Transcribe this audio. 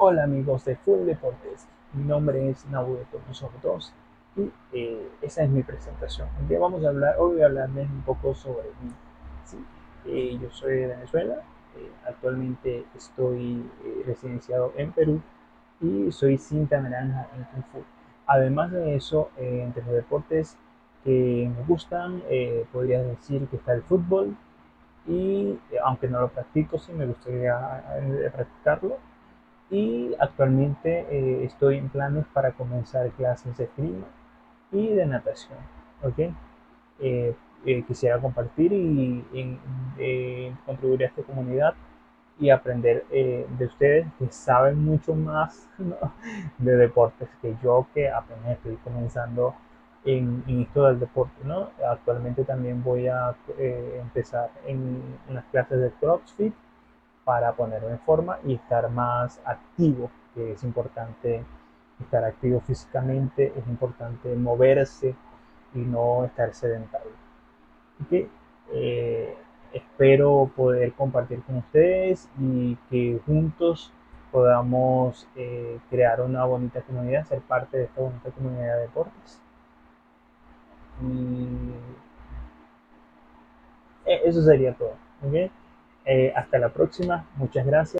Hola amigos de Full Deportes, mi nombre es Nahuel Tomoso 2 y eh, esa es mi presentación. Hoy vamos a hablar, hoy voy a hablarles un poco sobre mí. ¿sí? Eh, yo soy de Venezuela, eh, actualmente estoy eh, residenciado en Perú y soy cinta naranja en Kung Fu. Además de eso, eh, entre los deportes que me gustan, eh, podría decir que está el fútbol y aunque no lo practico, sí me gustaría practicarlo y actualmente eh, estoy en planes para comenzar clases de esgrima y de natación. ¿ok? Eh, eh, quisiera compartir y, y eh, contribuir a esta comunidad y aprender eh, de ustedes que saben mucho más ¿no? de deportes que yo que apenas estoy comenzando en, en, esto del deporte. ¿no? Actualmente también voy a eh, empezar en unas clases de CrossFit para ponerme en forma y estar más activo, que es importante estar activo físicamente, es importante moverse y no estar sedentario. ¿Okay? Eh, espero poder compartir con ustedes y que juntos podamos eh, crear una bonita comunidad, ser parte de esta bonita comunidad de deportes. Y eh, eso sería todo. ¿okay? Eh, hasta la próxima, muchas gracias.